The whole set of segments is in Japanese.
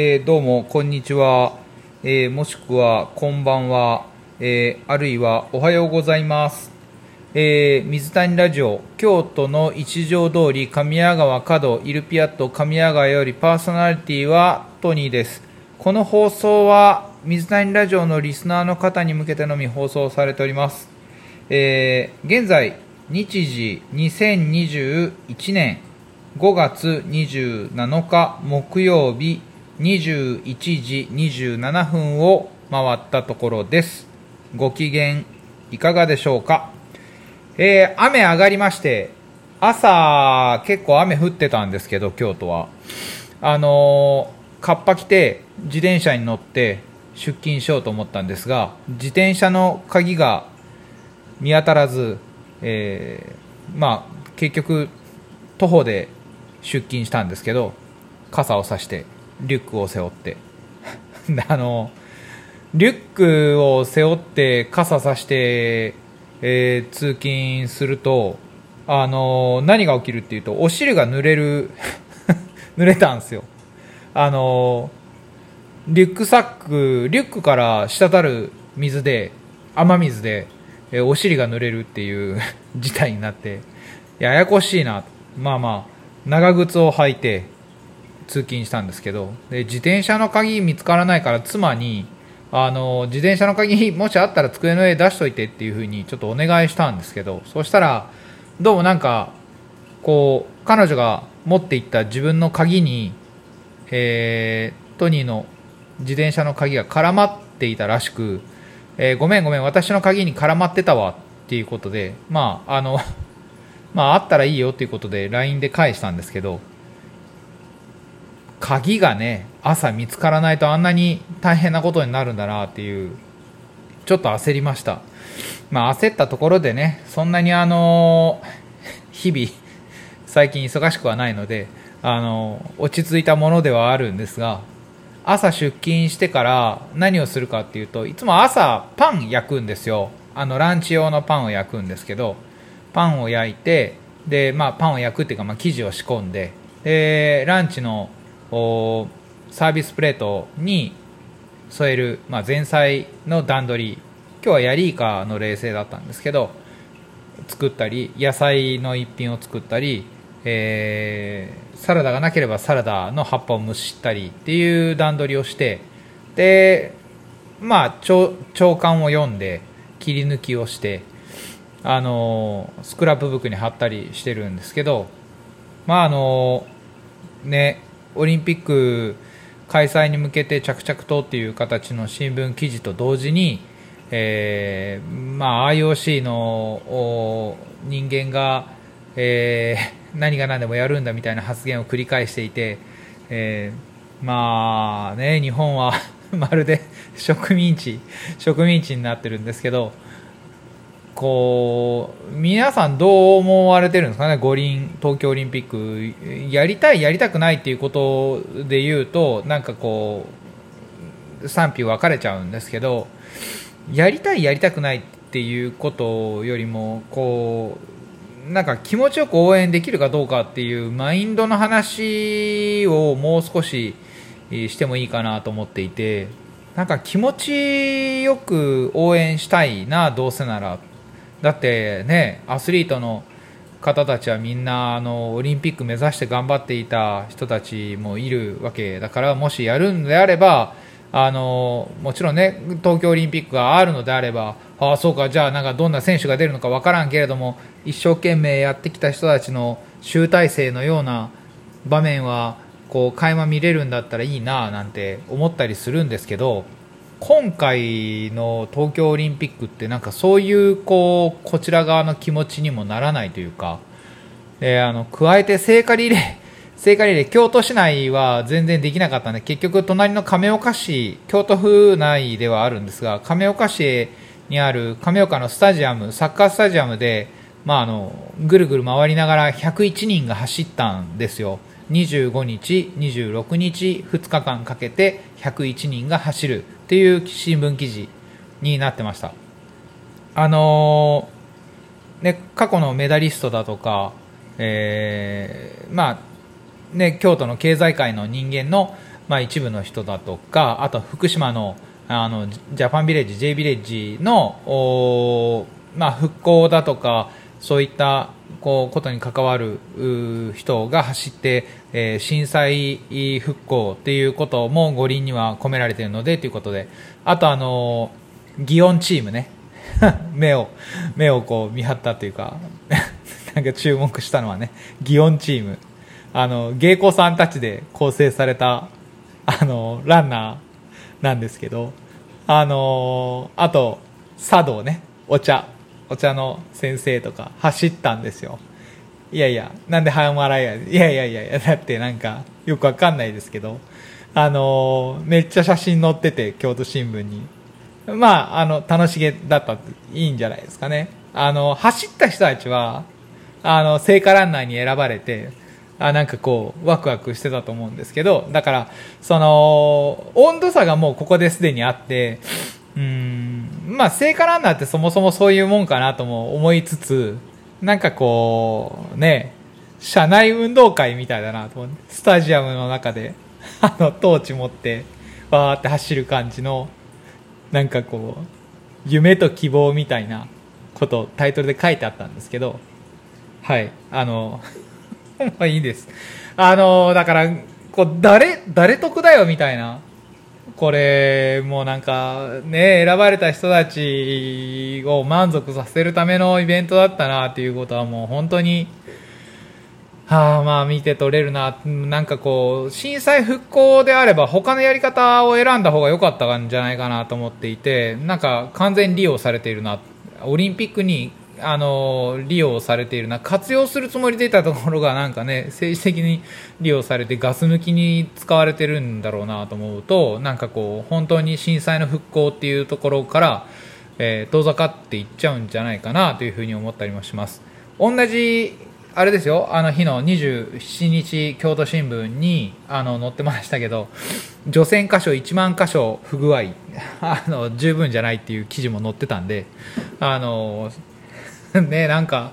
えーどうもこんにちは、えーもしくはこんばんは、えーあるいはおはようございます、え水谷ラジオ京都の一条通り神谷川角イルピアット神谷川よりパーソナリティはトニーです。この放送は水谷ラジオのリスナーの方に向けてのみ放送されております。え現在日時2021年5月27日木曜日21時27分を回ったところです。ご機嫌いかがでしょうか？えー雨上がりまして朝結構雨降ってたんですけど京都は。あのー、カッパ着て自転車に乗って出勤しようと思ったんですが自転車の鍵が見当たらず、えーまあ、結局徒歩で出勤したんですけど傘を差して。リュックを背負って。あのリュックを背負って傘差して、えー通勤するとあの何が起きるっていうとお尻が濡れる 濡れたんですよ。あのリュックサックリュックから滴る水で雨水で、えーお尻が濡れるっていう 事態になってややこしいな。まあまあ長靴を履いて通勤したんですけどで自転車の鍵見つからないから妻にあの自転車の鍵もしあったら机の上出しといてっていうふうにちょっとお願いしたんですけどそしたらどうもなんかこう彼女が持っていった自分の鍵に、えートニーの自転車の鍵が絡まっていたらしく、えーごめんごめん私の鍵に絡まってたわっていうことでまああの まああったらいいよっていうことで LINE で返したんですけど鍵がね朝見つからないとあんなに大変なことになるんだなっていうちょっと焦りました。まあ焦ったところでねそんなにあの日々最近忙しくはないのであの落ち着いたものではあるんですが朝出勤してから何をするかっていうといつも朝パン焼くんですよ。あのランチ用のパンを焼くんですけどパンを焼いてで、まあ、パンを焼くっていうか、まあ、生地を仕込んででランチのおサービスプレートに添える、まあ、前菜の段取り。今日はヤリイカの冷製だったんですけど作ったり野菜の一品を作ったり、えーサラダがなければサラダの葉っぱを蒸したりっていう段取りをしてでまあ長長官を読んで切り抜きをしてあのスクラップブックに貼ったりしてるんですけどまああのねオリンピック開催に向けて着々とっていう形の新聞記事と同時に、えーまあ、IOC の人間が、えー 何が何でもやるんだみたいな発言を繰り返していて、えーまあね日本は まるで 植民地植民地になってるんですけどこう皆さんどう思われてるんですかね？五輪東京オリンピック。やりたいやりたくないっていうことで言うとなんかこう賛否分かれちゃうんですけどやりたいやりたくないっていうことよりもこうなんか気持ちよく応援できるかどうかっていうマインドの話をもう少ししてもいいかなと思っていてなんか気持ちよく応援したいなどうせなら。だってねアスリートの方たちはみんなあのオリンピック目指して頑張っていた人たちもいるわけだからもしやるんであればあのもちろんね東京オリンピックがあるのであればああそうかじゃあなんかどんな選手が出るのかわからんけれども一生懸命やってきた人たちの集大成のような場面はこう垣間見れるんだったらいいななんて思ったりするんですけど今回の東京オリンピックってなんかそういうこうこちら側の気持ちにもならないというかであの加えて聖火リレー 聖火リレー京都市内は全然できなかったんで結局隣の亀岡市京都府内ではあるんですが亀岡市にある亀岡のスタジアムサッカースタジアムで、まあ、あのぐるぐる回りながら101人が走ったんですよ。25日、26日、2日間かけて101人が走るっていう新聞記事になってました。あのーね、過去のメダリストだとか、えーまあね、京都の経済界の人間のまあ、一部の人だとかあと福島のあのジャパンビレッジ J ビレッジの、まあ、復興だとかそういったこうことに関わる人が走って、えー、震災復興っていうことも五輪には込められているのでということで。あとあの祇園チームね。目を目をこう見張ったというか なんか注目したのはね祇園チーム。あの芸妓さんたちで構成されたあのランナーなんですけどあのあと茶道ね。お茶。お茶の先生とか走ったんですよ。いやいやなんで半笑いや。いやいやいやいやだってなんかよくわかんないですけど。あのめっちゃ写真載ってて京都新聞に。まああの楽しげだったっていいんじゃないですかね。あの走った人たちはあの聖火ランナーに選ばれてあなんかこうワクワクしてたと思うんですけど。だからその温度差がもうここですでにあってうんまあ聖火ランナーってそもそもそういうもんかなとも思いつつなんかこうね社内運動会みたいだなと思ってスタジアムの中で あのトーチ持ってわーって走る感じのなんかこう夢と希望みたいなことタイトルで書いてあったんですけどはいあの まあいいです。あの、だから、こう、誰、誰得だよみたいな。これ、もうなんか、ね、選ばれた人たちを満足させるためのイベントだったなっていうことはもう本当に、はあ、まあ見て取れるな。なんかこう、震災復興であれば他のやり方を選んだ方が良かったんじゃないかなと思っていて、なんか完全利用されているな。オリンピックにあの利用されているな活用するつもりでいたところがなんかね政治的に利用されてガス抜きに使われてるんだろうなと思うとなんかこう本当に震災の復興っていうところから、えー、遠ざかっていっちゃうんじゃないかなというふうに思ったりもします。同じあれですよあの日の27日京都新聞にあの載ってましたけど除染箇所1万箇所不具合あの十分じゃないっていう記事も載ってたんであの ねなんか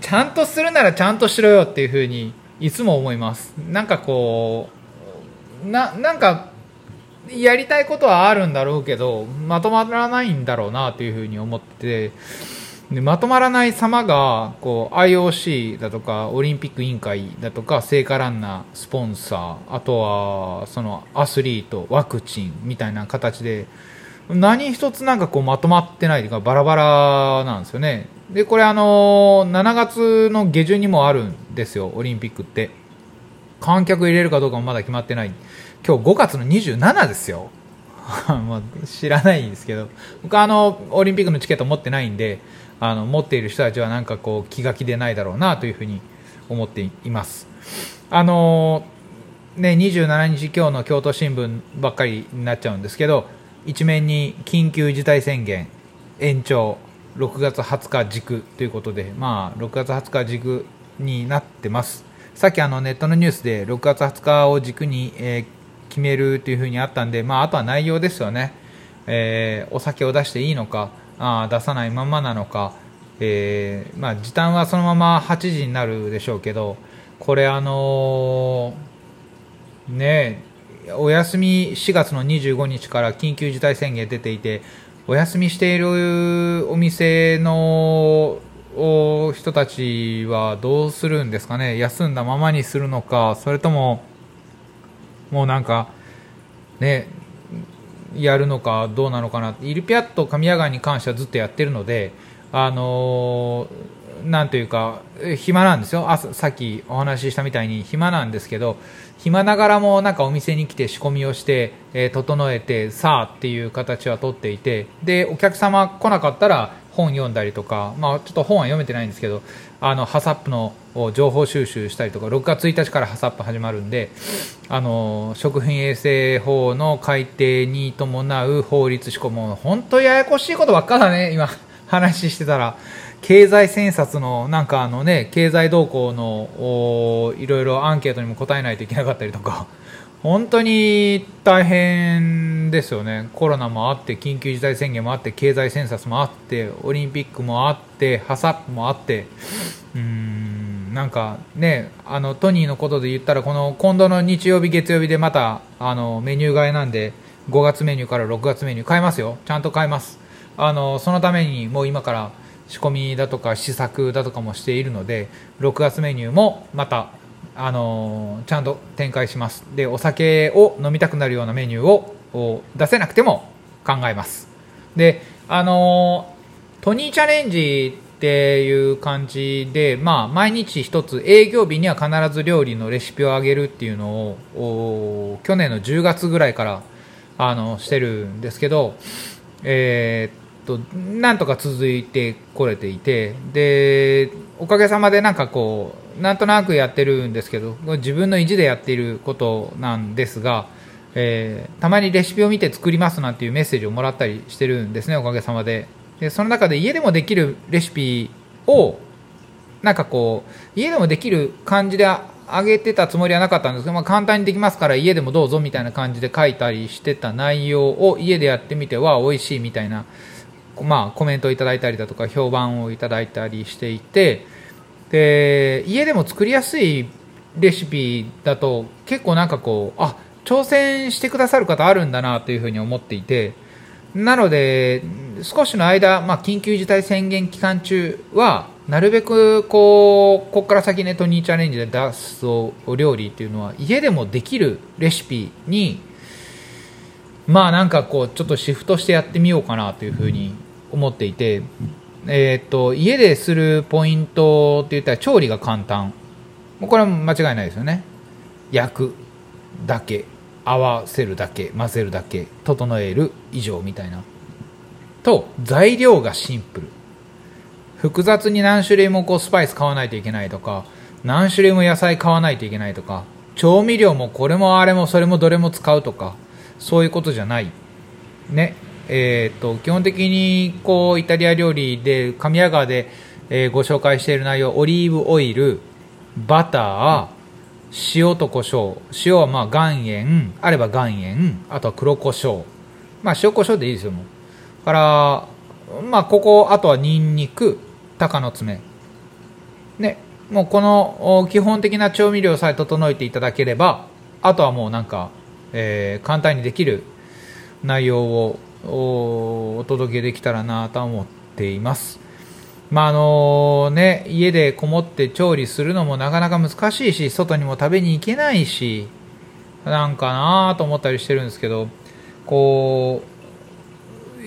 ちゃんとするならちゃんとしろよっていうふうにいつも思います。なんかこうななんかやりたいことはあるんだろうけどまとまらないんだろうなというふうに思ってでまとまらない様がこう IOC だとかオリンピック委員会だとか聖火ランナースポンサーあとはそのアスリートワクチンみたいな形で何一つなんかこうまとまってないというかバラバラなんですよね。でこれあの7月の下旬にもあるんですよオリンピックって。観客入れるかどうかもまだ決まってない。今日5月の27ですよ。知らないんですけど。僕あのオリンピックのチケット持ってないんであの持っている人たちはなんかこう気が気でないだろうなというふうに思っています。あのね27日今日の京都新聞ばっかりになっちゃうんですけど一面に緊急事態宣言延長6月20日軸ということで、まあ、6月20日軸になってます。さっきあのネットのニュースで6月20日を軸に、えー、決めるというふうにあったんで、まあ、あとは内容ですよね。えー、お酒を出していいのか、あ出さないままなのか、えー、まあ、時短はそのまま8時になるでしょうけど、これあのー、ねお休み4月の25日から緊急事態宣言出ていて、お休みしているお店の人たちはどうするんですかね？休んだままにするのかそれとももうなんかねやるのかどうなのかなイルピアット神谷川に関してはずっとやってるのであのなんというか暇なんですよ。あさっきお話ししたみたいに暇なんですけど暇ながらもなんかお店に来て仕込みをして、えー、整えてさあっていう形はとっていてでお客様来なかったら本読んだりとか、まあ、ちょっと本は読めてないんですけどあのハサップの情報収集したりとか6月1日からハサップ始まるんであの食品衛生法の改定に伴う法律施行も本当ややこしいことばっかだね今。話してたら。経済選察のなんかあのね経済動向のいろいろアンケートにも答えないといけなかったりとか 本当に大変ですよねコロナもあって緊急事態宣言もあって経済選察もあってオリンピックもあってハサップもあってうんなんかねあのトニーのことで言ったらこの今度の日曜日月曜日でまたあのメニュー替えなんで5月メニューから6月メニュー変えますよちゃんと変えますあのそのためにもう今から仕込みだとか試作だとかもしているので6月メニューもまたあのちゃんと展開します。でお酒を飲みたくなるようなメニューを出せなくても考えます。であのトニーチャレンジっていう感じで、まあ、毎日一つ営業日には必ず料理のレシピをあげるっていうのを去年の10月ぐらいからあのしてるんですけど、えー、っとなんとか続いてこれていてでおかげさまでなんかこうなんとなくやってるんですけど自分の意地でやっていることなんですが、えー、たまにレシピを見て作りますなんていうメッセージをもらったりしてるんですねおかげさまで。でその中で家でもできるレシピをなんかこう家でもできる感じであげてたつもりはなかったんですけど、まあ、簡単にできますから家でもどうぞみたいな感じで書いたりしてた内容を家でやってみては美味しいみたいな、まあ、コメントをいただいたりだとか評判をいただいたりしていてで家でも作りやすいレシピだと結構なんかこうあ挑戦してくださる方あるんだなというふうに思っていてなので、少しの間、まあ、緊急事態宣言期間中は、なるべくこう、ここから先ね、トニーチャレンジで出すお料理っていうのは、家でもできるレシピに、まあなんかこう、ちょっとシフトしてやってみようかなというふうに思っていて、えっ、と、家でするポイントって言ったら調理が簡単。これは間違いないですよね。焼くだけ。合わせるだけ混ぜるだけ整える以上みたいなと材料がシンプル複雑に何種類もこうスパイス買わないといけないとか何種類も野菜買わないといけないとか調味料もこれもあれもそれもどれも使うとかそういうことじゃない。ね。えー、っと基本的にこうイタリア料理で神谷川で、えー、ご紹介している内容オリーブオイルバター塩と胡椒塩はまあ岩塩あれば岩塩あとは黒胡椒。まあ塩胡椒でいいですよもう。からまあここあとはニンニク鷹の爪。ね。もうこの基本的な調味料さえ整えていただければあとはもうなんか、えー、簡単にできる内容をお届けできたらなと思っていますまああのね、家でこもって調理するのもなかなか難しいし、外にも食べに行けないし、なんかなと思ったりしてるんですけど、こ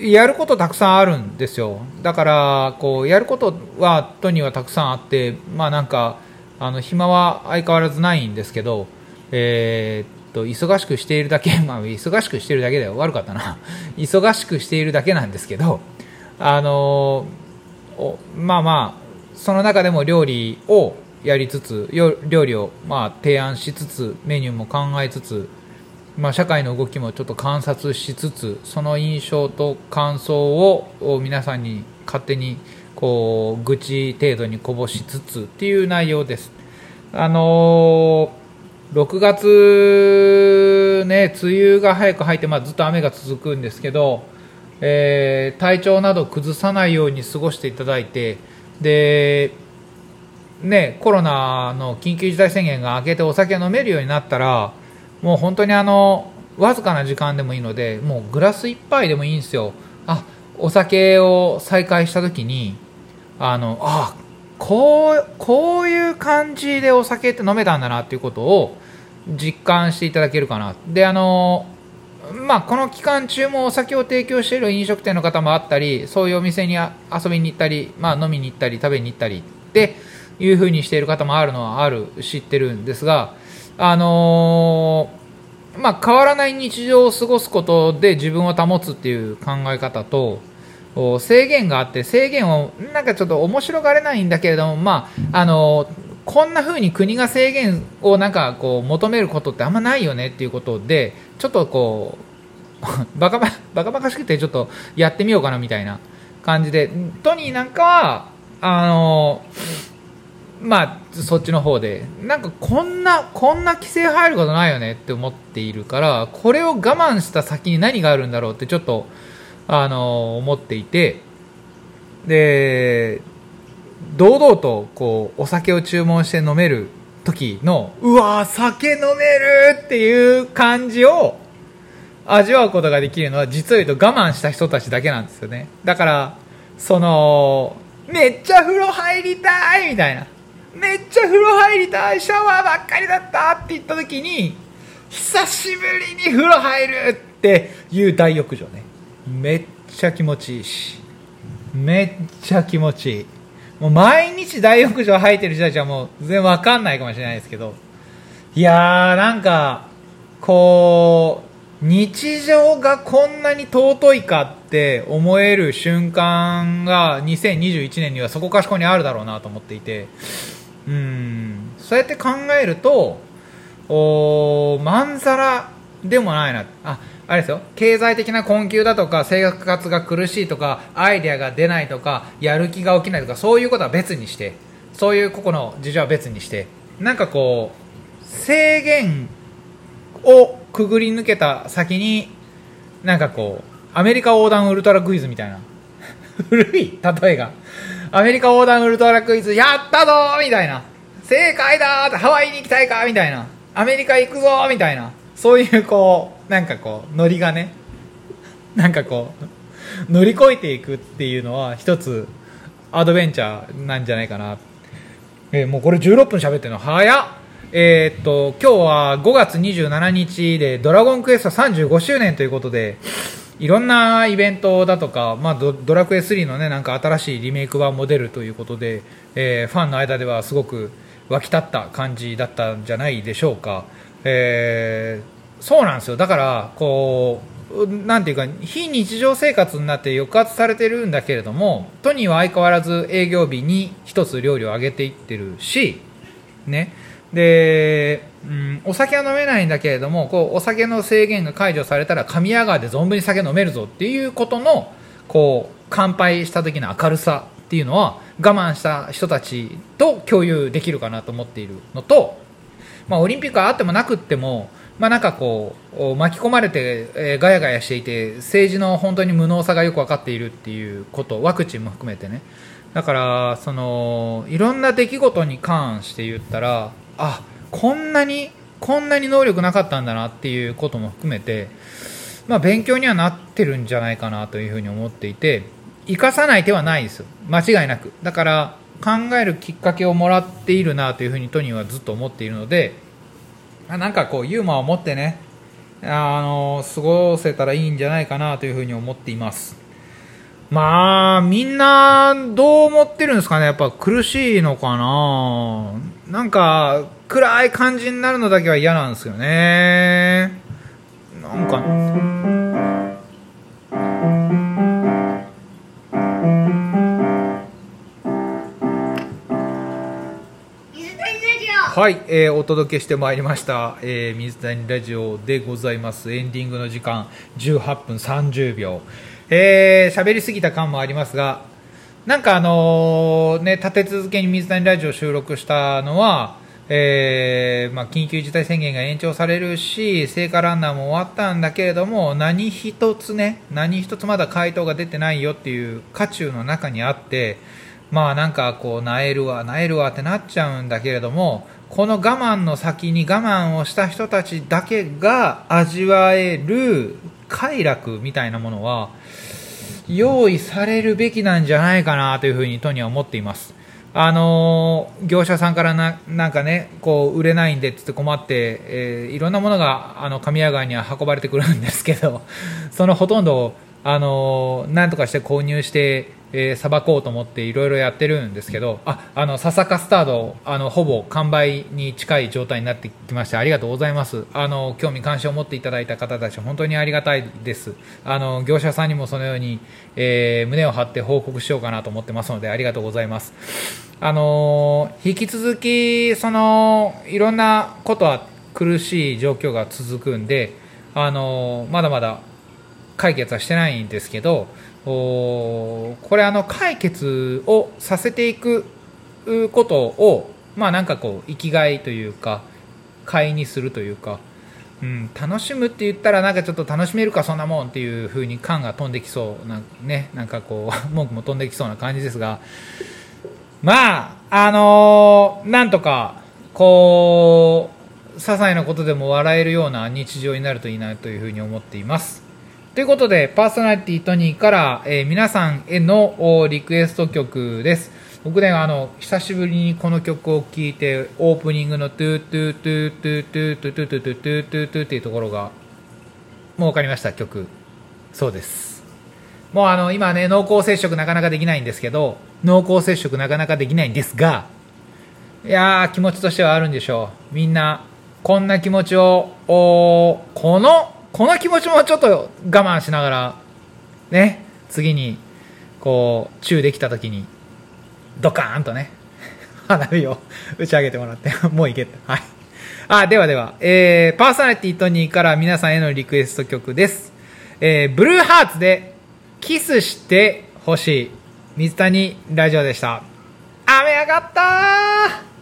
う、やることたくさんあるんですよ。だから、こう、やることは、とにはたくさんあって、まあなんか、あの、暇は相変わらずないんですけど、えー、と、忙しくしているだけ、まあ、忙しくしているだけで悪かったな。忙しくしているだけなんですけど、あのまあまあその中でも料理をやりつつ料理をまあ提案しつつメニューも考えつつ、まあ、社会の動きもちょっと観察しつつその印象と感想を皆さんに勝手にこう愚痴程度にこぼしつつっていう内容です。あのー、6月ね梅雨が早く入って、まあ、ずっと雨が続くんですけどえー、体調など崩さないように過ごしていただいてで、ね、コロナの緊急事態宣言が明けてお酒飲めるようになったらもう本当にあのわずかな時間でもいいのでもうグラス1杯でもいいんですよ。あお酒を再開した時にあのあこうこういう感じでお酒って飲めたんだなっていうことを実感していただけるかな。であのまあ、この期間中もお酒を提供している飲食店の方もあったりそういうお店に遊びに行ったり、まあ、飲みに行ったり食べに行ったりっていうふうにしている方もあるのはある知ってるんですが、あの、まあ、変わらない日常を過ごすことで自分を保つっていう考え方と制限があって制限をなんかちょっと面白がれないんだけれども、まああのこんな風に国が制限をなんかこう求めることってあんまないよねっていうことでちょっとこう バカバカバカしくてちょっとやってみようかなみたいな感じでトニーなんかはあのまあそっちの方でなんかこんなこんな規制入ることないよねって思っているからこれを我慢した先に何があるんだろうってちょっとあの思っていてで堂々とこうお酒を注文して飲める時のうわ酒飲めるっていう感じを味わうことができるのは実を言うと我慢した人たちだけなんですよね。だからそのめっちゃ風呂入りたいみたいな。めっちゃ風呂入りたいシャワーばっかりだったって言った時に久しぶりに風呂入るっていう大浴場ね。めっちゃ気持ちいいし。めっちゃ気持ちいい。もう毎日大浴場入ってる人たちはもう全然わかんないかもしれないですけど。いやーなんかこう日常がこんなに尊いかって思える瞬間が2021年にはそこかしこにあるだろうなと思っていて。うん。そうやって考えるとおまんざらでもないな。ああれですよ。経済的な困窮だとか生活が苦しいとかアイデアが出ないとかやる気が起きないとかそういうことは別にして。そういう個々の事情は別にして。なんかこう制限をくぐり抜けた先になんかこうアメリカ横断ウルトラクイズみたいな。古い例えが。アメリカ横断ウルトラクイズやったぞみたいな。正解だーってハワイに行きたいかみたいな。アメリカ行くぞみたいな。そういうこうなんかこうノリがねなんかこう乗り越えていくっていうのは一つアドベンチャーなんじゃないかな、えーもうこれ16分喋ってるの？早っ！えーっと今日は5月27日で「ドラゴンクエスト35周年」ということでいろんなイベントだとか、まあ、ドドラクエ3のねなんか新しいリメイク版も出るということで、えーファンの間ではすごく沸き立った感じだったんじゃないでしょうか、えーそうなんですよ。だからこうなんていうか非日常生活になって抑圧されてるんだけれどもトニーは相変わらず営業日に一つ料理を上げていってるしね。で、うん、お酒は飲めないんだけれどもこうお酒の制限が解除されたら神谷川で存分に酒飲めるぞっていうことのこう乾杯した時の明るさっていうのは我慢した人たちと共有できるかなと思っているのと、まあ、オリンピックはあってもなくっても、まあ、なんかこう巻き込まれて、えーガヤガヤしていて政治の本当に無能さがよく分かっているっていうことワクチンも含めてね。だからそのいろんな出来事に関して言ったらあこんなにこんなに能力なかったんだなっていうことも含めて、まあ、勉強にはなってるんじゃないかなというふうに思っていて生かさない手はないですよ。間違いなく。だから考えるきっかけをもらっているなというふうにトニーはずっと思っているのであなんかこうユーモアを持ってねあの過ごせたらいいんじゃないかなというふうに思っています。まあみんなどう思ってるんですかねやっぱ苦しいのかな。なんか暗い感じになるのだけは嫌なんですよね。なんかはい、えーお届けしてまいりました、えー水谷ラジオでございます。エンディングの時間18分30秒。えー喋りすぎた感もありますがなんかあのね立て続けに水谷ラジオ収録したのはえーまあ、緊急事態宣言が延長されるし聖火ランナーも終わったんだけれども何一つね何一つまだ回答が出てないよっていう渦中の中にあってまあなんかこう、なえるわ、なえるわってなっちゃうんだけれども、この我慢の先に我慢をした人たちだけが味わえる快楽みたいなものは、用意されるべきなんじゃないかなというふうにトニーは思っています。あのー業者さんからななんかねこう売れないんでってって困って、えーいろんなものがあの神谷川には運ばれてくるんですけどそのほとんどあのーなんとかして購入してえーさばこうと思っていろいろやってるんですけどああの笹カスタードあのほぼ完売に近い状態になってきましてありがとうございます。あの興味関心を持っていただいた方たち本当にありがたいです。あの業者さんにもそのように、えー胸を張って報告しようかなと思ってますのでありがとうございます。あの引き続きそのいろんなことは苦しい状況が続くんであのまだまだ解決はしてないんですけどおこれあの解決をさせていくことをまあなんかこう生きがいというか買いにするというか、うん、楽しむって言ったらなんかちょっと楽しめるかそんなもんっていう風に感が飛んできそうなねなんかこう 文句も飛んできそうな感じですがまあ、あのーなんとか、こう、些細なことでも笑えるような日常になるといいなというふうに思っています。ということで、パーソナリティトニーから、えー皆さんへのリクエスト曲です。僕ね、あの、久しぶりにこの曲を聴いて、オープニングのトゥートゥートゥートゥートゥートゥートゥートゥートゥートゥートゥーっていうところが、もう分かりました、曲。そうです。もうあの、今ね、濃厚接触なかなかできないんですけど、濃厚接触なかなかできないんですが、いやー、気持ちとしてはあるんでしょう。みんな、こんな気持ちを、おこの、この気持ちもちょっと我慢しながら、ね、次に、こう、チューできた時に、ドカーンとね、花火を 打ち上げてもらって、もういけって。はい。あ、ではでは、えー、パーソナリティトニーから皆さんへのリクエスト曲です。えー、ブルーハーツで、キスしてほしい。水谷ラジオでした。雨上がったー